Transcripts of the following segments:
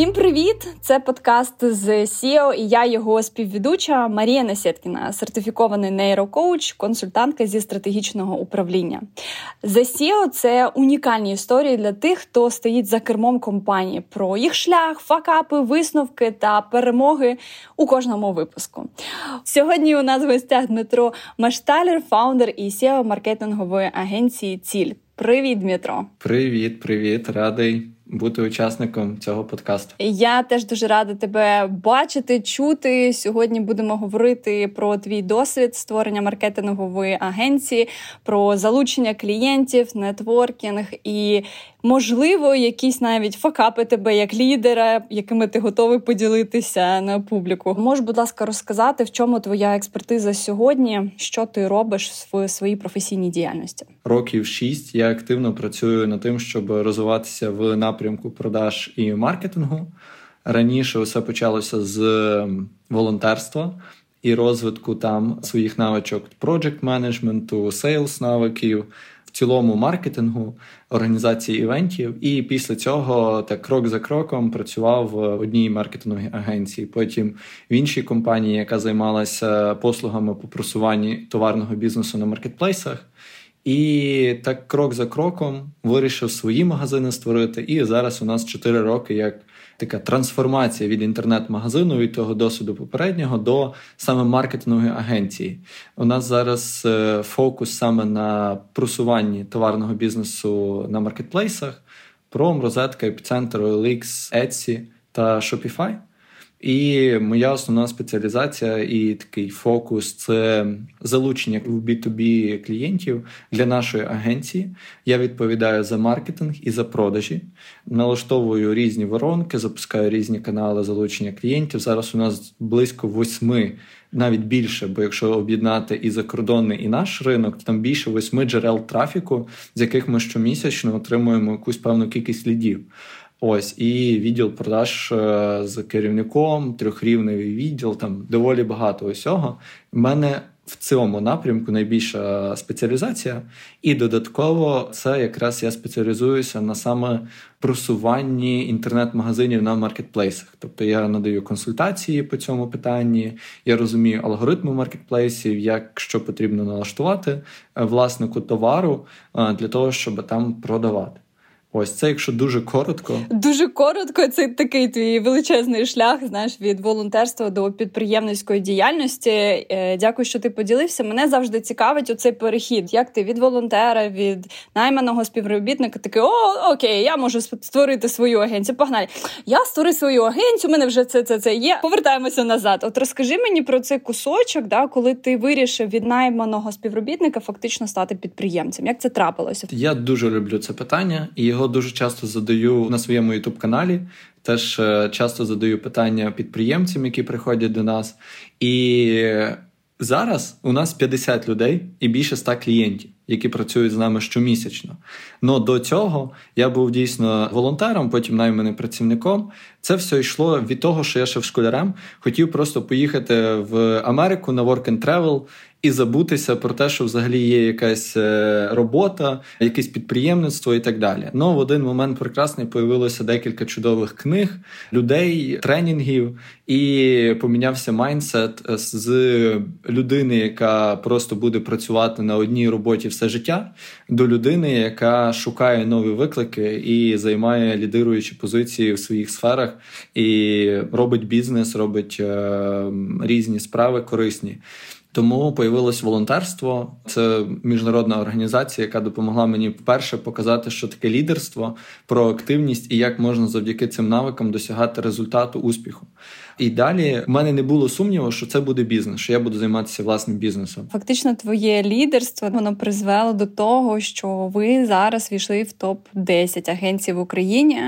Всім привіт! Це подкаст з SEO і я його співведуча Марія Насєткіна, сертифікований нейрокоуч, консультантка зі стратегічного управління. The SEO – це унікальні історії для тих, хто стоїть за кермом компанії про їх шлях, факапи, висновки та перемоги у кожному випуску. Сьогодні у нас в гостях Дмитро Машталер, фаундер і SEO маркетингової агенції Ціль. Привіт, Дмитро! Привіт, привіт, радий бути учасником цього подкасту. Я теж дуже рада тебе бачити, чути. Сьогодні будемо говорити про твій досвід створення маркетингової агенції, про залучення клієнтів, нетворкінг і, можливо, якісь навіть факапи тебе як лідера, якими ти готовий поділитися на публіку. Можеш, будь ласка, розказати, в чому твоя експертиза сьогодні, що ти робиш в своїй професійній діяльності? Років шість я активно працюю над тим, щоб розвиватися в напрямку напрямку продаж і маркетингу. Раніше все почалося з волонтерства і розвитку там своїх навичок project менеджменту, sales навиків, в цілому маркетингу, організації івентів. І після цього так крок за кроком працював в одній маркетинговій агенції. Потім в іншій компанії, яка займалася послугами по просуванні товарного бізнесу на маркетплейсах. І так крок за кроком вирішив свої магазини створити. І зараз у нас 4 роки як така трансформація від інтернет-магазину, від того досвіду попереднього до саме маркетингової агенції. У нас зараз е, фокус саме на просуванні товарного бізнесу на маркетплейсах, Prom, Розетка, Епіцентр, OLX, Etsy та Shopify. І моя основна спеціалізація і такий фокус це залучення в B2B клієнтів для нашої агенції. Я відповідаю за маркетинг і за продажі, налаштовую різні воронки, запускаю різні канали залучення клієнтів. Зараз у нас близько восьми, навіть більше, бо якщо об'єднати і закордонний, і наш ринок, там більше восьми джерел трафіку, з яких ми щомісячно отримуємо якусь певну кількість лідів. Ось і відділ продаж е, з керівником, трьохрівневий відділ, там доволі багато усього. У мене в цьому напрямку найбільша спеціалізація, і додатково це якраз я спеціалізуюся на саме просуванні інтернет-магазинів на маркетплейсах. Тобто я надаю консультації по цьому питанні, я розумію алгоритми маркетплейсів, як що потрібно налаштувати е, власнику товару е, для того, щоб там продавати. Ось це, якщо дуже коротко, дуже коротко. Це такий твій величезний шлях. Знаєш, від волонтерства до підприємницької діяльності. Е, дякую, що ти поділився. Мене завжди цікавить оцей перехід. Як ти від волонтера, від найманого співробітника, такий о, окей, я можу створити свою агенцію. Погнали. Я створив свою агенцію. у Мене вже це це це є. Повертаємося назад. От розкажи мені про цей кусочок, да, коли ти вирішив від найманого співробітника фактично стати підприємцем. Як це трапилося? Я дуже люблю це питання і його дуже часто задаю на своєму ютуб каналі. Теж е, часто задаю питання підприємцям, які приходять до нас. І зараз у нас 50 людей і більше 100 клієнтів, які працюють з нами щомісячно. Но до цього я був дійсно волонтером, потім найманим працівником. Це все йшло від того, що я ще в школярем хотів просто поїхати в Америку на work and travel і забутися про те, що взагалі є якась е, робота, якесь підприємництво і так далі. Ну в один момент прекрасний появилося декілька чудових книг, людей, тренінгів, і помінявся майндсет з людини, яка просто буде працювати на одній роботі все життя, до людини, яка шукає нові виклики і займає лідируючі позиції в своїх сферах, і робить бізнес, робить е, різні справи корисні. Тому появилось волонтерство. Це міжнародна організація, яка допомогла мені вперше показати, що таке лідерство, проактивність і як можна завдяки цим навикам досягати результату успіху. І далі в мене не було сумніву, що це буде бізнес, що я буду займатися власним бізнесом. Фактично, твоє лідерство воно призвело до того, що ви зараз війшли в топ 10 агенцій в Україні.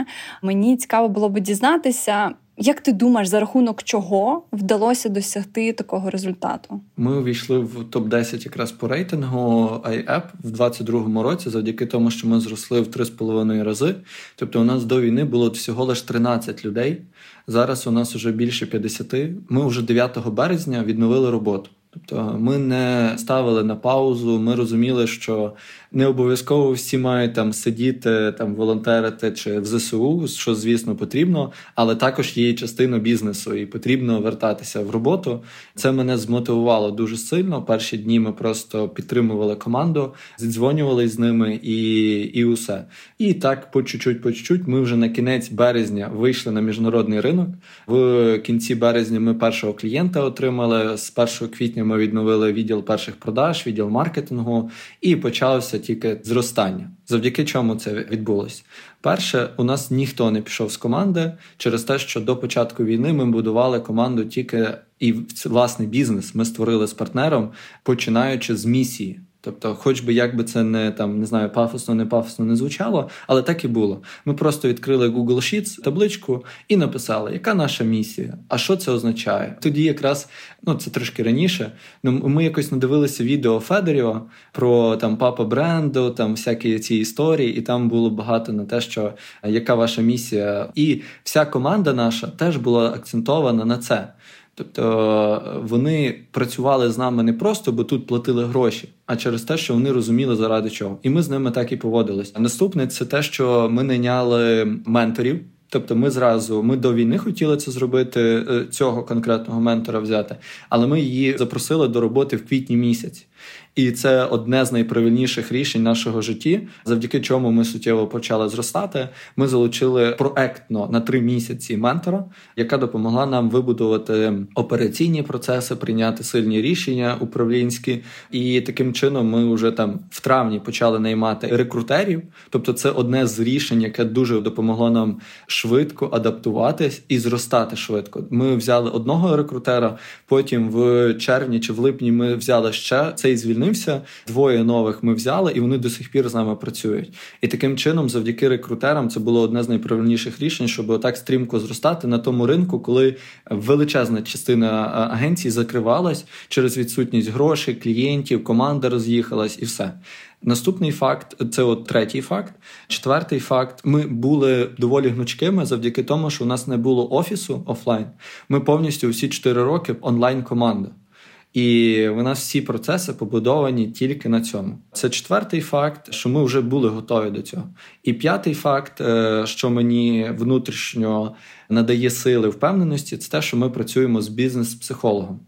Мені цікаво було би дізнатися. Як ти думаєш, за рахунок чого вдалося досягти такого результату? Ми увійшли в топ 10 якраз по рейтингу iApp в 2022 році, завдяки тому, що ми зросли в 3,5 рази. Тобто, у нас до війни було всього лише 13 людей. Зараз у нас вже більше 50. Ми вже 9 березня відновили роботу. Тобто ми не ставили на паузу, ми розуміли, що не обов'язково всі мають там сидіти, там волонтерити чи в ЗСУ, що звісно потрібно, але також є частина бізнесу, і потрібно вертатися в роботу. Це мене змотивувало дуже сильно. Перші дні ми просто підтримували команду, зідзвонювали з ними і і усе. І так, по чуть-чуть, по чуть-чуть, ми вже на кінець березня вийшли на міжнародний ринок. В кінці березня ми першого клієнта отримали. З 1 квітня ми відновили відділ перших продаж, відділ маркетингу, і почалося тільки зростання. Завдяки чому це відбулося? Перше, у нас ніхто не пішов з команди через те, що до початку війни ми будували команду тільки і власний бізнес. Ми створили з партнером, починаючи з місії. Тобто, хоч би як би це не там не знаю, пафосно, не пафосно не звучало, але так і було. Ми просто відкрили Google Sheets, табличку і написали, яка наша місія, а що це означає. Тоді якраз ну це трошки раніше. Ну ми якось надивилися відео Федеріо про там папа бренду, там всякі ці історії, і там було багато на те, що яка ваша місія, і вся команда наша теж була акцентована на це. Тобто вони працювали з нами не просто, бо тут платили гроші, а через те, що вони розуміли заради чого. І ми з ними так і поводилися. Наступне це те, що ми найняли менторів. Тобто, ми зразу ми до війни хотіли це зробити, е, цього конкретного ментора взяти, але ми її запросили до роботи в квітні місяці. І це одне з найправильніших рішень нашого житті, завдяки чому ми суттєво почали зростати. Ми залучили проектно на три місяці ментора, яка допомогла нам вибудувати операційні процеси, прийняти сильні рішення управлінські. І таким чином ми вже там в травні почали наймати рекрутерів. Тобто, це одне з рішень, яке дуже допомогло нам швидко адаптуватись і зростати швидко. Ми взяли одного рекрутера, потім в червні чи в липні ми взяли ще цей звільнений звільнився. Двоє нових ми взяли, і вони до сих пір з нами працюють. І таким чином, завдяки рекрутерам, це було одне з найправильніших рішень, щоб отак стрімко зростати на тому ринку, коли величезна частина агенцій закривалась через відсутність грошей, клієнтів, команда роз'їхалась і все. Наступний факт це от третій факт. Четвертий факт: ми були доволі гнучкими завдяки тому, що у нас не було офісу офлайн. Ми повністю всі чотири роки онлайн команда. І в нас всі процеси побудовані тільки на цьому. Це четвертий факт, що ми вже були готові до цього. І п'ятий факт, е, що мені внутрішньо надає сили впевненості, це те, що ми працюємо з бізнес-психологом.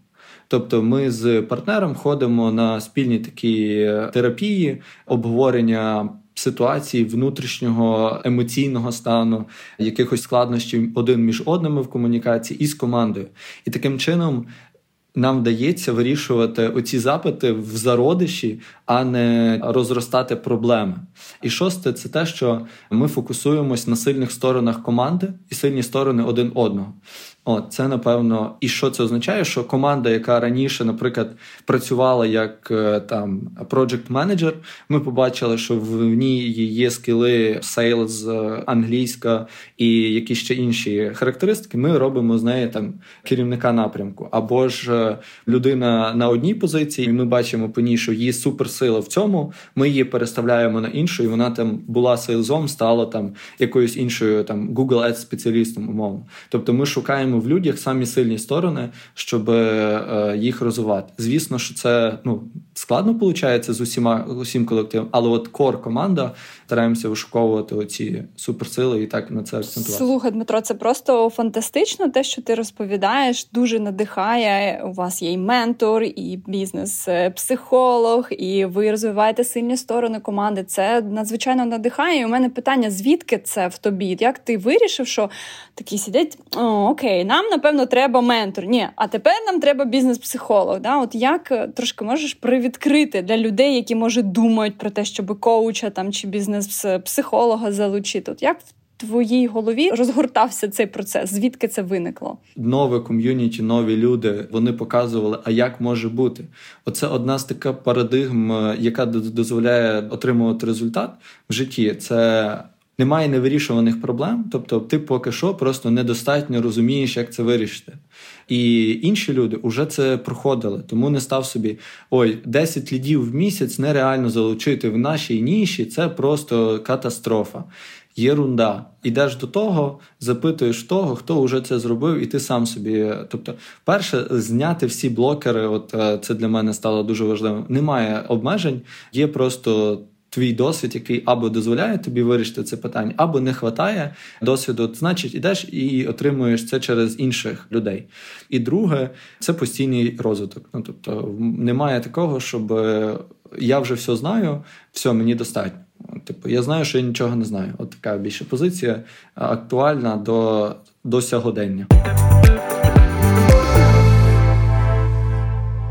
Тобто ми з партнером ходимо на спільні такі е, терапії, обговорення. Ситуації внутрішнього емоційного стану, якихось складнощів один між одними в комунікації і з командою, і таким чином нам вдається вирішувати оці запити в зародиші, а не розростати проблеми. І шосте, це те, що ми фокусуємось на сильних сторонах команди і сильні сторони один одного. От, це напевно, і що це означає? Що команда, яка раніше, наприклад, працювала як е, там project manager, ми побачили, що в ній є скіли е, англійська і якісь ще інші характеристики. Ми робимо з неї там керівника напрямку. Або ж е, людина на одній позиції, і ми бачимо по ній, що її суперсила в цьому. Ми її переставляємо на іншу, і вона там була сейлзом, стала там якоюсь іншою там Google Ads спеціалістом, умовно. Тобто, ми шукаємо в людях самі сильні сторони, щоб е, їх розвивати. Звісно, що це ну складно виходить з усіма усім колективом, але от кор команда стараємося вишуковувати оці суперсили і так на це акцентувати. Слухай, Дмитро, це просто фантастично. Те, що ти розповідаєш, дуже надихає. У вас є і ментор, і бізнес-психолог, і ви розвиваєте сильні сторони команди. Це надзвичайно надихає. І У мене питання: звідки це в тобі? Як ти вирішив, що такі сидять? О, окей, нам напевно треба ментор. Ні, а тепер нам треба бізнес-психолог. Да? От як е, трошки можеш привідкрити для людей, які може думають про те, щоб коуча там чи бізнес-психолога залучити? От як в твоїй голові розгортався цей процес? Звідки це виникло? Нове ком'юніті, нові люди вони показували, а як може бути. Оце одна з таких парадигм, е, яка дозволяє отримувати результат в житті. Це немає невирішуваних проблем, тобто ти поки що просто недостатньо розумієш, як це вирішити. І інші люди вже це проходили, тому не став собі ой, 10 лідів в місяць нереально залучити в нашій ніші, це просто катастрофа. Єрунда. Ідеш до того, запитуєш того, хто вже це зробив, і ти сам собі. Тобто, перше, зняти всі блокери, от е, це для мене стало дуже важливим. Немає обмежень, є просто твій досвід, який або дозволяє тобі вирішити це питання, або не вистачає досвіду. Значить, ідеш і отримуєш це через інших людей. І друге, це постійний розвиток. Ну тобто, немає такого, щоб я вже все знаю, все мені достатньо. Типу, я знаю, що я нічого не знаю. От така більша позиція актуальна до, до сьогодення.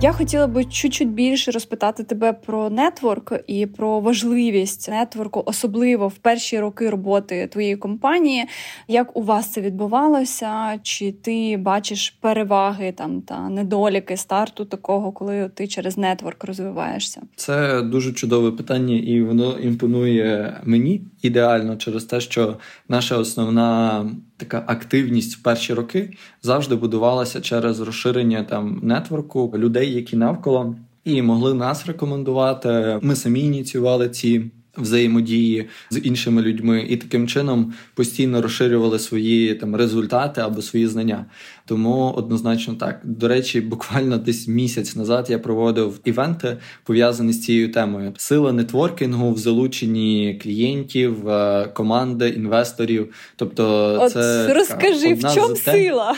Я хотіла би чуть-чуть більше розпитати тебе про нетворк і про важливість нетворку, особливо в перші роки роботи твоєї компанії. Як у вас це відбувалося? Чи ти бачиш переваги там та недоліки старту такого, коли ти через нетворк розвиваєшся? Це дуже чудове питання, і воно імпонує мені ідеально через те, що наша основна така активність в перші роки завжди будувалася через розширення там нетворку людей, які навколо і могли нас рекомендувати. Ми самі ініціювали ці взаємодії з іншими людьми, і таким чином постійно розширювали свої там результати або свої знання. Тому однозначно так. До речі, буквально десь місяць назад я проводив івенти пов'язані з цією темою. Сила нетворкінгу в залученні клієнтів, е, команди, інвесторів. Тобто, От це розкажи, в чому сила?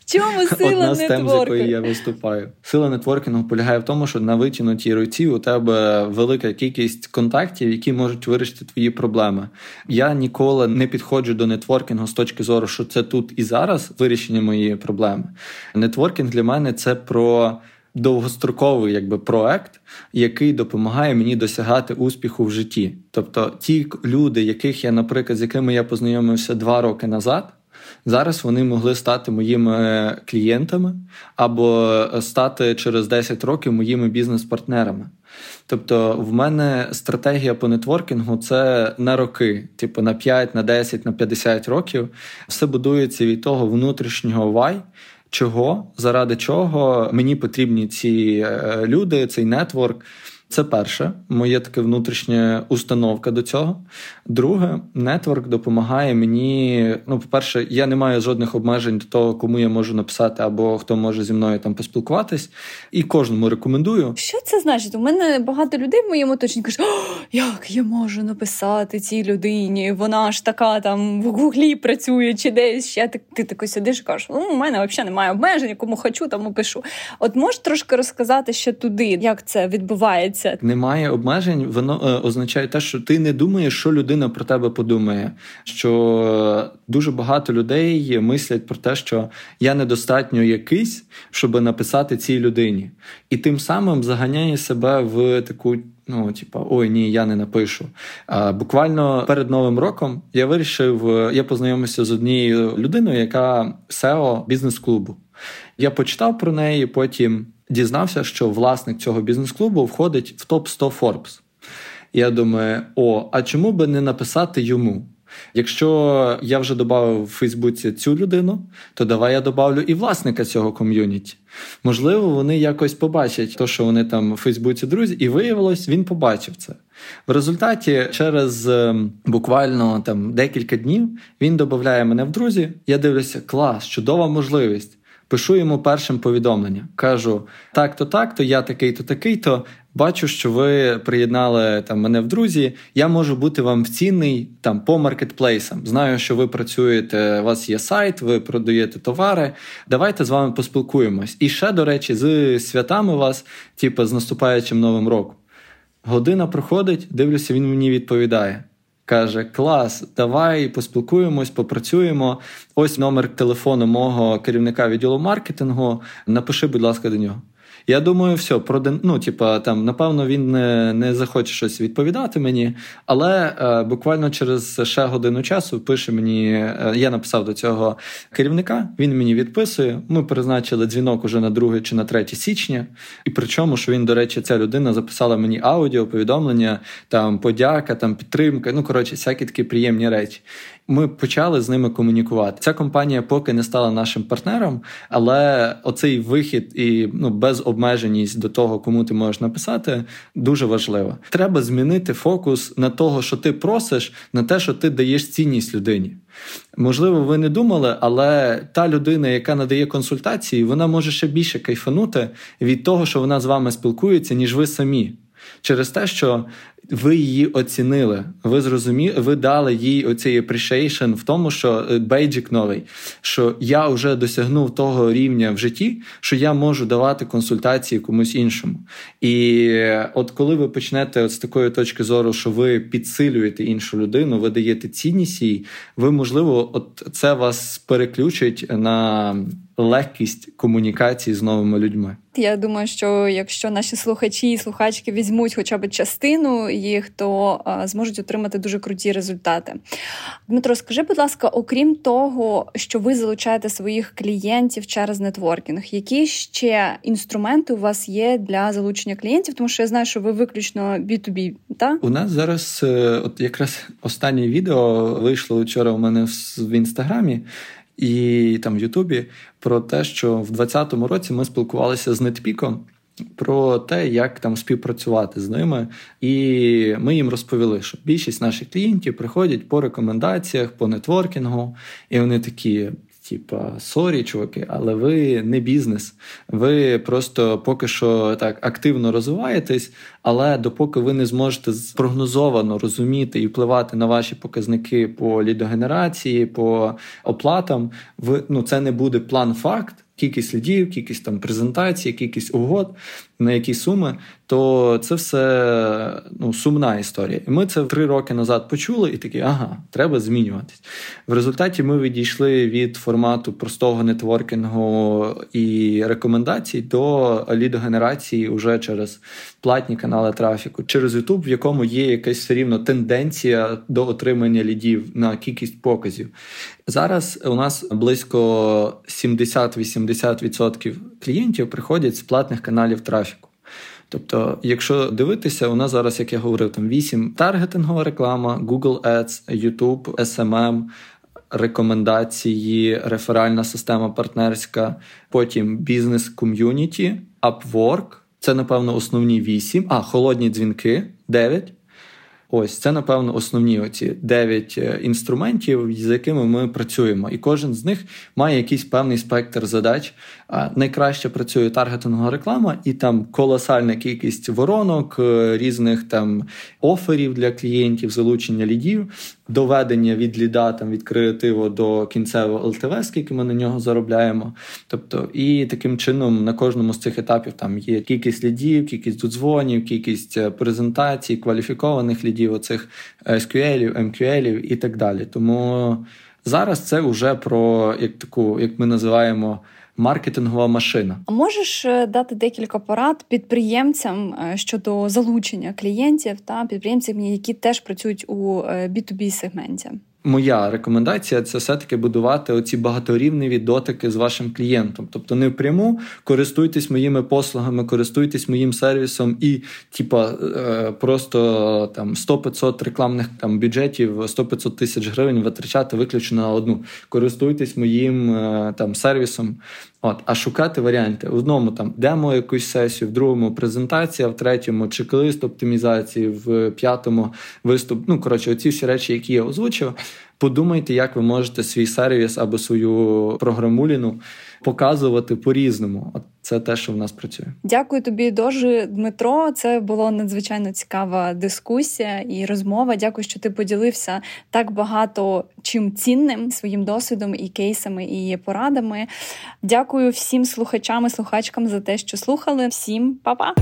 В чому сила з тем, з якої я виступаю. Сила нетворкінгу полягає в тому, що на витягнутій руці у тебе велика кількість контактів, які можуть вирішити твої проблеми. Я ніколи не підходжу до нетворкінгу з точки зору, що це тут і зараз вирішення моєї проблеми. Нетворкінг для мене це про. Довгостроковий якби проект, який допомагає мені досягати успіху в житті. Тобто, ті люди, яких я, наприклад, з якими я познайомився два роки назад, зараз вони могли стати моїми клієнтами або стати через 10 років моїми бізнес-партнерами. Тобто, в мене стратегія по нетворкінгу це на роки, типу на 5, на 10, на 50 років. Все будується від того внутрішнього вай. Чого, заради чого мені потрібні ці е, люди, цей нетворк. Це перше, моє таке внутрішня установка до цього. Друге, нетворк допомагає мені. Ну, по-перше, я не маю жодних обмежень до того, кому я можу написати, або хто може зі мною там поспілкуватись. І кожному рекомендую. Що це значить? У мене багато людей в моєму оточенні кажуть, як я можу написати цій людині? Вона ж така там в гуглі працює чи десь ще ти, ти такий сидиш і кажеш, ну, у мене взагалі немає обмежень, кому хочу, тому пишу. От можеш трошки розказати ще туди, як це відбувається? Це немає обмежень. Воно е, означає те, що ти не думаєш, що людина про тебе подумає. Що дуже багато людей мислять про те, що я недостатньо якийсь, щоб написати цій людині, і тим самим заганяє себе в таку. Ну, типа, ой, ні, я не напишу. А, Буквально перед новим роком я вирішив, я познайомився з однією людиною, яка SEO бізнес-клубу. Я почитав про неї, потім дізнався, що власник цього бізнес-клубу входить в топ 100 Forbes. Я думаю, о, а чому би не написати йому? Якщо я вже додав в Фейсбуці цю людину, то давай я додавлю і власника цього ком'юніті. Можливо, вони якось побачать то, що вони там в Фейсбуці друзі, і виявилось, він побачив це. В результаті, через ем, буквально там декілька днів він додає мене в друзі. Я дивлюся, клас, чудова можливість. Пишу йому першим повідомлення. Кажу: так-то, так-то, я такий-то, такий-то. Бачу, що ви приєднали там мене в друзі. Я можу бути вам цінний там по маркетплейсам. Знаю, що ви працюєте, у вас є сайт, ви продаєте товари. Давайте з вами поспілкуємось. І ще, до речі, з святами вас, типу, з наступаючим новим роком. Година проходить, дивлюся, він мені відповідає каже: Клас, давай поспілкуємось, попрацюємо. Ось номер телефону мого керівника відділу маркетингу. Напиши, будь ласка, до нього. Я думаю, все, про ну, типа, там, напевно, він не не захоче щось відповідати мені, але е, буквально через ще годину часу пише мені, е, я написав до цього керівника, він мені відписує. Ми призначили дзвінок уже на 2 чи на 3 січня. І причому, що він, до речі, ця людина записала мені аудіо, повідомлення, там подяка, там підтримка. Ну, коротше, всякі такі приємні речі ми почали з ними комунікувати. Ця компанія поки не стала нашим партнером, але оцей вихід і ну безобмеженість до того, кому ти можеш написати, дуже важливо. Треба змінити фокус на того, що ти просиш, на те, що ти даєш цінність людині. Можливо, ви не думали, але та людина, яка надає консультації, вона може ще більше кайфанути від того, що вона з вами спілкується, ніж ви самі. Через те, що ви її оцінили. Ви зрозуміли, ви дали їй оцей appreciation в тому, що е, бейджик новий, що я вже досягнув того рівня в житті, що я можу давати консультації комусь іншому. І е, от коли ви почнете от з такої точки зору, що ви підсилюєте іншу людину, ви даєте цінність їй, ви можливо, от це вас переключить на легкість комунікації з новими людьми. Я думаю, що якщо наші слухачі і слухачки візьмуть хоча б частину їх, то зможуть отримати дуже круті результати. Дмитро, скажи, будь ласка, окрім того, що ви залучаєте своїх клієнтів через нетворкінг, які ще інструменти у вас є для залучення клієнтів? Тому що я знаю, що ви виключно B2B, так? У нас зараз, е, от якраз останнє відео вийшло вчора у мене в інстаграмі і там в Ютубі про те, що в 2020 році ми спілкувалися з Нетпіком. Про те, як там співпрацювати з ними, і ми їм розповіли, що більшість наших клієнтів приходять по рекомендаціях, по нетворкінгу, і вони такі: Типа, sorry, чуваки, але ви не бізнес. Ви просто поки що так активно розвиваєтесь, але допоки ви не зможете спрогнозовано розуміти і впливати на ваші показники по лідогенерації, по оплатам, ви ну це не буде план-факт кількість слідів, кількість там презентацій, кількість угод, на які суми, то це все ну, сумна історія. І ми це три роки назад почули і такі, ага, треба змінюватись. В результаті ми відійшли від формату простого нетворкінгу і рекомендацій до лідогенерації уже через платні канали трафіку, через YouTube, в якому є якась все рівно тенденція до отримання лідів на кількість показів. Зараз у нас близько 70-80% клієнтів приходять з платних каналів трафіку. Тобто, якщо дивитися, у нас зараз, як я говорив, там 8 таргетингова реклама, Google Ads, YouTube, SMM, рекомендації, реферальна система партнерська, потім бізнес-ком'юніті, Upwork. Це, напевно, основні 8, а холодні дзвінки 9. Ось це, напевно, основні оці дев'ять е, інструментів, з якими ми працюємо, і кожен з них має якийсь певний спектр задач. Найкраще працює таргетингова реклама, і там колосальна кількість воронок, е, різних там оферів для клієнтів, залучення лідів, доведення від ліда там від креативу до кінцевого ЛТВ, скільки ми на нього заробляємо. Тобто, і таким чином на кожному з цих етапів там є кількість лідів, кількість додзвонів, кількість е, презентацій, кваліфікованих лідів, оцих SQL, MQL і так далі. Тому зараз це вже про як таку, як ми називаємо маркетингова машина. А можеш е, дати декілька порад підприємцям е, щодо залучення клієнтів та підприємців, які теж працюють у B2B е, сегменті? Моя рекомендація це все-таки будувати оці багаторівневі дотики з вашим клієнтом. Тобто не впряму користуйтесь моїми послугами, користуйтесь моїм сервісом і, типа, е, просто там 100-500 рекламних там бюджетів, 100-500 тисяч гривень витрачати виключно на одну. Користуйтесь моїм е, там сервісом. От, а шукати варіанти. В одному там демо якусь сесію, в другому презентація, в третьому чек-лист оптимізації, в п'ятому виступ. Ну, коротше, оці всі речі, які я озвучив. Подумайте, як ви можете свій сервіс або свою програмуліну показувати по-різному. От це те, що в нас працює. Дякую тобі, дуже Дмитро. Це була надзвичайно цікава дискусія і розмова. Дякую, що ти поділився так багато чим цінним своїм досвідом і кейсами і порадами. Дякую всім слухачам і слухачкам за те, що слухали. Всім па-па!